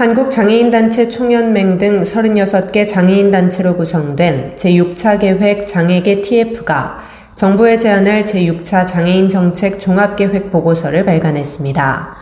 한국장애인단체 총연맹 등 36개 장애인단체로 구성된 제6차 계획 장애계 TF가 정부에 제안할 제6차 장애인 정책 종합계획 보고서를 발간했습니다.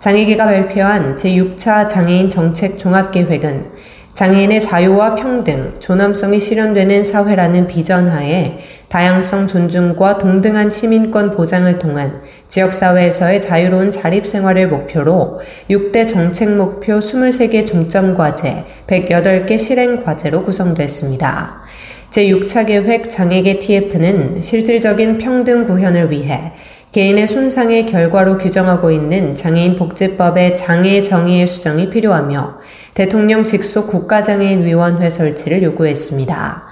장애계가 발표한 제6차 장애인 정책 종합계획은 장애인의 자유와 평등, 존엄성이 실현되는 사회라는 비전 하에 다양성 존중과 동등한 시민권 보장을 통한 지역사회에서의 자유로운 자립생활을 목표로 6대 정책 목표 23개 중점 과제, 108개 실행 과제로 구성됐습니다. 제6차 계획 장애계 TF는 실질적인 평등 구현을 위해 개인의 손상의 결과로 규정하고 있는 장애인 복지법의 장애 정의의 수정이 필요하며 대통령 직속 국가장애인 위원회 설치를 요구했습니다.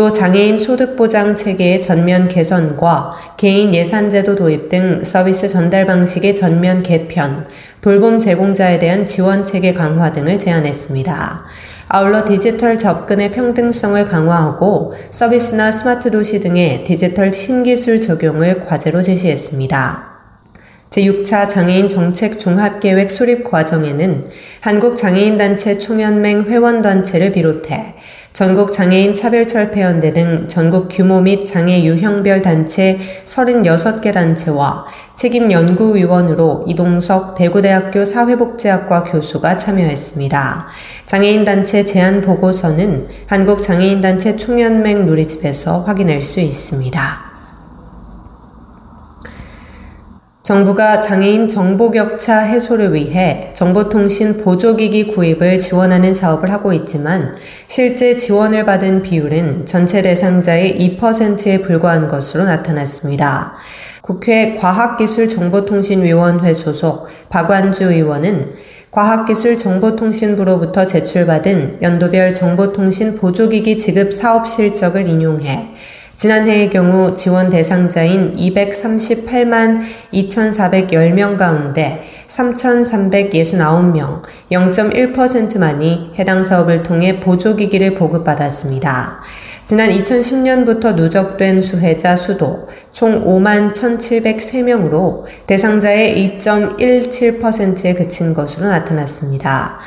또 장애인 소득보장 체계의 전면 개선과 개인 예산제도 도입 등 서비스 전달 방식의 전면 개편, 돌봄 제공자에 대한 지원 체계 강화 등을 제안했습니다. 아울러 디지털 접근의 평등성을 강화하고 서비스나 스마트 도시 등의 디지털 신기술 적용을 과제로 제시했습니다. 제6차 장애인 정책 종합계획 수립 과정에는 한국장애인단체 총연맹 회원단체를 비롯해 전국 장애인 차별철폐연대 등 전국 규모 및 장애 유형별 단체 36개 단체와 책임연구위원으로 이동석 대구대학교 사회복지학과 교수가 참여했습니다. 장애인단체 제안 보고서는 한국장애인단체 총연맹 누리집에서 확인할 수 있습니다. 정부가 장애인 정보격차 해소를 위해 정보통신 보조기기 구입을 지원하는 사업을 하고 있지만 실제 지원을 받은 비율은 전체 대상자의 2%에 불과한 것으로 나타났습니다. 국회 과학기술정보통신위원회 소속 박완주 의원은 과학기술정보통신부로부터 제출받은 연도별 정보통신 보조기기 지급 사업 실적을 인용해 지난해의 경우 지원 대상자인 238만 2,410명 가운데 3,369명, 0.1%만이 해당 사업을 통해 보조기기를 보급받았습니다. 지난 2010년부터 누적된 수혜자 수도 총 5만 1,703명으로 대상자의 2.17%에 그친 것으로 나타났습니다.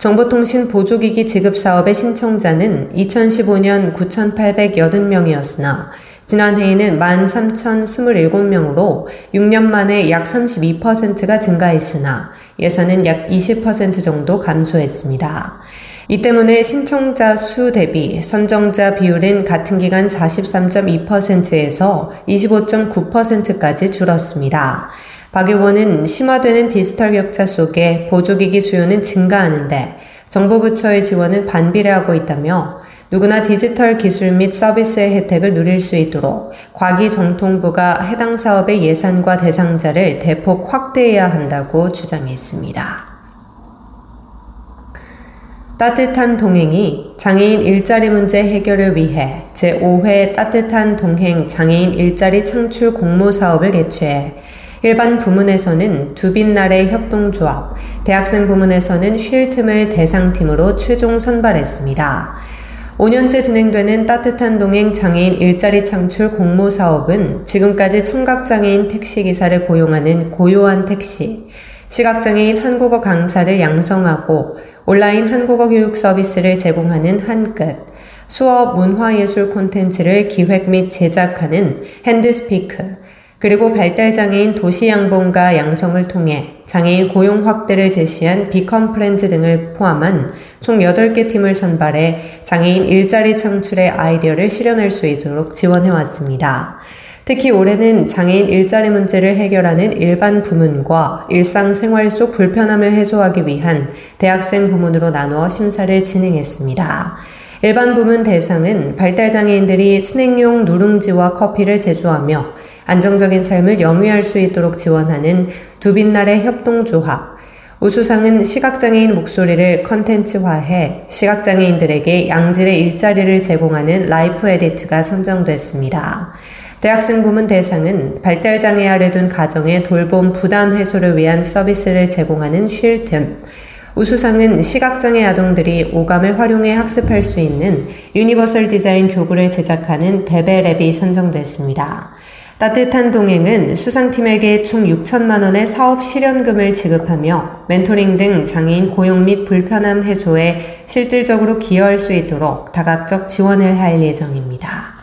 정보통신 보조기기 지급 사업의 신청자는 2015년 9,880명이었으나 지난해에는 13,027명으로 6년 만에 약 32%가 증가했으나 예산은 약 20% 정도 감소했습니다. 이 때문에 신청자 수 대비 선정자 비율은 같은 기간 43.2%에서 25.9%까지 줄었습니다. 박 의원은 심화되는 디지털 격차 속에 보조기기 수요는 증가하는데 정부 부처의 지원은 반비례하고 있다며 누구나 디지털 기술 및 서비스의 혜택을 누릴 수 있도록 과기정통부가 해당 사업의 예산과 대상자를 대폭 확대해야 한다고 주장했습니다. 따뜻한 동행이 장애인 일자리 문제 해결을 위해 제5회 따뜻한 동행 장애인 일자리 창출 공모 사업을 개최해 일반 부문에서는 두빛날의 협동조합, 대학생 부문에서는 쉴 틈을 대상팀으로 최종 선발했습니다. 5년째 진행되는 따뜻한 동행 장애인 일자리 창출 공모 사업은 지금까지 청각장애인 택시기사를 고용하는 고요한 택시, 시각장애인 한국어 강사를 양성하고 온라인 한국어 교육 서비스를 제공하는 한끝, 수어 문화예술 콘텐츠를 기획 및 제작하는 핸드스피크, 그리고 발달장애인 도시양봉가 양성을 통해 장애인 고용 확대를 제시한 비컴프렌즈 등을 포함한 총 8개 팀을 선발해 장애인 일자리 창출의 아이디어를 실현할 수 있도록 지원해왔습니다. 특히 올해는 장애인 일자리 문제를 해결하는 일반 부문과 일상생활 속 불편함을 해소하기 위한 대학생 부문으로 나누어 심사를 진행했습니다. 일반 부문 대상은 발달장애인들이 스낵용 누룽지와 커피를 제조하며 안정적인 삶을 영위할 수 있도록 지원하는 두빛나래 협동조합, 우수상은 시각장애인 목소리를 컨텐츠화해 시각장애인들에게 양질의 일자리를 제공하는 라이프 에디트가 선정됐습니다. 대학생 부문 대상은 발달장애아를 둔 가정의 돌봄 부담 해소를 위한 서비스를 제공하는 쉴틈, 우수상은 시각장애 아동들이 오감을 활용해 학습할 수 있는 유니버설 디자인 교구를 제작하는 베베랩이 선정됐습니다. 따뜻한 동행은 수상팀에게 총 6천만 원의 사업 실현금을 지급하며 멘토링 등 장애인 고용 및 불편함 해소에 실질적으로 기여할 수 있도록 다각적 지원을 할 예정입니다.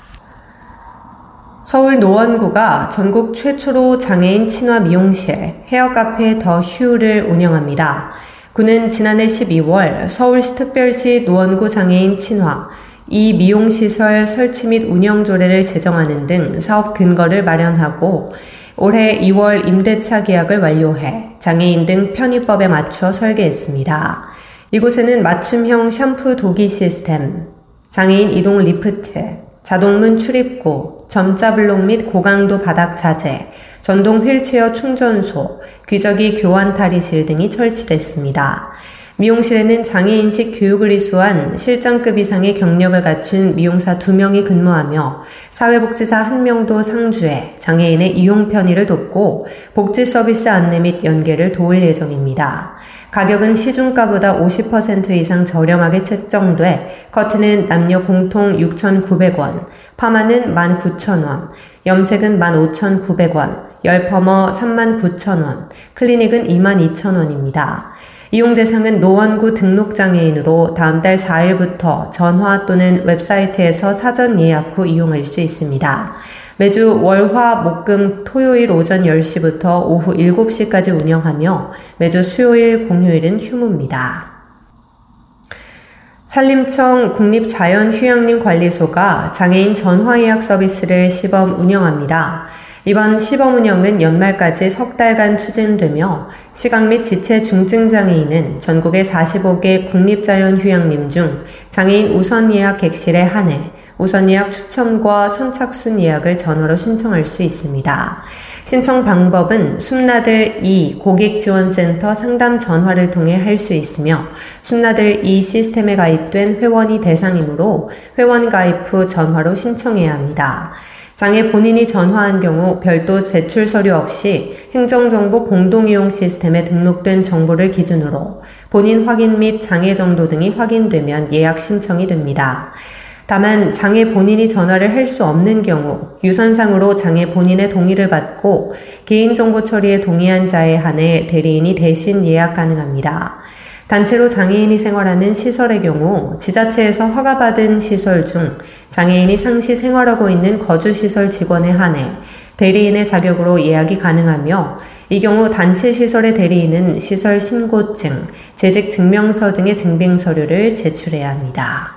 서울 노원구가 전국 최초로 장애인 친화 미용실 헤어 카페 더 휴를 운영합니다. 구는 지난해 12월 서울시 특별시 노원구 장애인 친화 이 미용시설 설치 및 운영 조례를 제정하는 등 사업 근거를 마련하고 올해 2월 임대차 계약을 완료해 장애인 등 편의법에 맞춰 설계했습니다. 이곳에는 맞춤형 샴푸 도기 시스템, 장애인 이동 리프트, 자동문 출입구, 점자 블록 및 고강도 바닥 자재, 전동 휠체어 충전소, 귀저귀 교환 탈의실 등이 설치됐습니다. 미용실에는 장애인식 교육을 이수한 실장급 이상의 경력을 갖춘 미용사 2명이 근무하며 사회복지사 1명도 상주해 장애인의 이용 편의를 돕고 복지 서비스 안내 및 연계를 도울 예정입니다. 가격은 시중가보다 50% 이상 저렴하게 책정돼 커트는 남녀 공통 6,900원, 파마는 19,000원, 염색은 15,900원, 열퍼머 39,000원, 클리닉은 22,000원입니다. 이용 대상은 노원구 등록장애인으로 다음 달 4일부터 전화 또는 웹사이트에서 사전 예약 후 이용할 수 있습니다. 매주 월, 화, 목, 금, 토요일 오전 10시부터 오후 7시까지 운영하며 매주 수요일, 공휴일은 휴무입니다. 산림청 국립자연휴양림관리소가 장애인 전화예약 서비스를 시범 운영합니다. 이번 시범 운영은 연말까지 석 달간 추진되며 시각 및 지체 중증 장애인은 전국의 45개 국립자연휴양림 중 장애인 우선 예약 객실에 한해 우선 예약 추첨과 선착순 예약을 전화로 신청할 수 있습니다. 신청 방법은 숨나들 2 고객지원센터 상담 전화를 통해 할 수 있으며 숨나들 2 시스템에 가입된 회원이 대상이므로 회원 가입 후 전화로 신청해야 합니다. 장애 본인이 전화한 경우 별도 제출 서류 없이 행정정보 공동이용 시스템에 등록된 정보를 기준으로 본인 확인 및 장애 정도 등이 확인되면 예약 신청이 됩니다. 다만 장애 본인이 전화를 할 수 없는 경우 유선상으로 장애 본인의 동의를 받고 개인정보 처리에 동의한 자에 한해 대리인이 대신 예약 가능합니다. 단체로 장애인이 생활하는 시설의 경우 지자체에서 허가받은 시설 중 장애인이 상시 생활하고 있는 거주시설 직원에 한해 대리인의 자격으로 예약이 가능하며 이 경우 단체 시설의 대리인은 시설 신고증, 재직 증명서 등의 증빙 서류를 제출해야 합니다.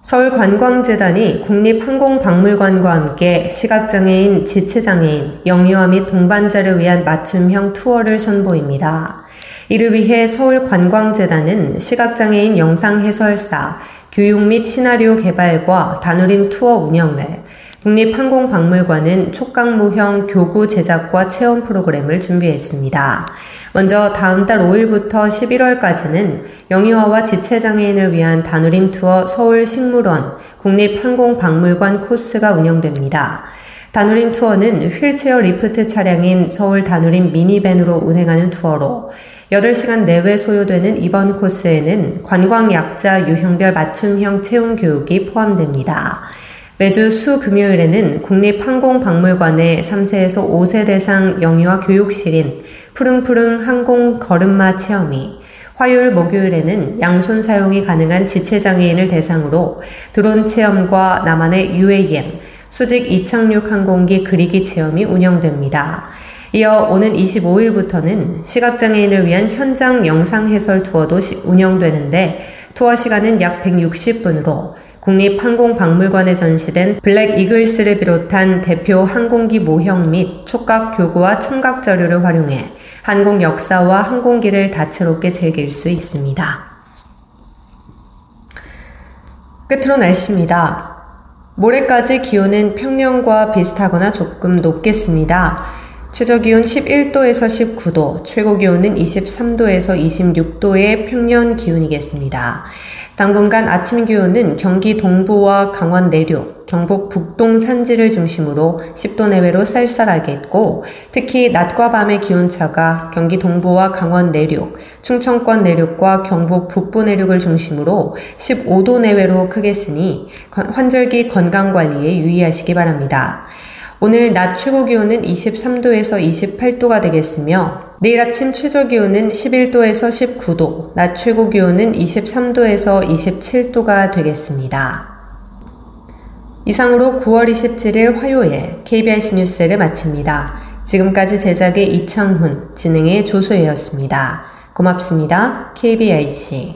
서울관광재단이 국립항공박물관과 함께 시각장애인, 지체장애인, 영유아 및 동반자를 위한 맞춤형 투어를 선보입니다. 이를 위해 서울관광재단은 시각장애인 영상 해설사, 교육 및 시나리오 개발과 다누림 투어 운영을, 국립항공박물관은 촉각모형 교구 제작과 체험 프로그램을 준비했습니다. 먼저 다음 달 5일부터 11월까지는 영유아와 지체장애인을 위한 다누림 투어 서울식물원, 국립항공박물관 코스가 운영됩니다. 다누림 투어는 휠체어 리프트 차량인 서울 다누림 미니밴으로 운행하는 투어로 8시간 내외 소요되는 이번 코스에는 관광약자 유형별 맞춤형 채용 교육이 포함됩니다. 매주 수 금요일에는 국립항공박물관의 3세에서 5세 대상 영유아 교육실인 푸릉푸릉 항공 걸음마 체험이 화요일 목요일에는 양손 사용이 가능한 지체장애인을 대상으로 드론 체험과 나만의 UAM, 수직 이착륙 항공기 그리기 체험이 운영됩니다. 이어 오는 25일부터는 시각장애인을 위한 현장 영상 해설 투어도 운영되는데 투어 시간은 약 160분으로 국립항공박물관에 전시된 블랙 이글스를 비롯한 대표 항공기 모형 및 촉각 교구와 청각 자료를 활용해 항공 역사와 항공기를 다채롭게 즐길 수 있습니다. 끝으로 날씨입니다. 모레까지 기온은 평년과 비슷하거나 조금 높겠습니다. 최저 기온 11도에서 19도, 최고 기온은 23도에서 26도의 평년 기온이겠습니다. 당분간 아침 기온은 경기 동부와 강원 내륙, 경북 북동 산지를 중심으로 10도 내외로 쌀쌀하겠고, 특히 낮과 밤의 기온차가 경기 동부와 강원 내륙, 충청권 내륙과 경북 북부 내륙을 중심으로 15도 내외로 크겠으니 환절기 건강 관리에 유의하시기 바랍니다. 오늘 낮 최고 기온은 23도에서 28도가 되겠으며 내일 아침 최저 기온은 11도에서 19도, 낮 최고 기온은 23도에서 27도가 되겠습니다. 이상으로 9월 27일 화요일 KBIC 뉴스를 마칩니다. 지금까지 제작의 이창훈, 진행의 조소혜였습니다. 고맙습니다. KBIC.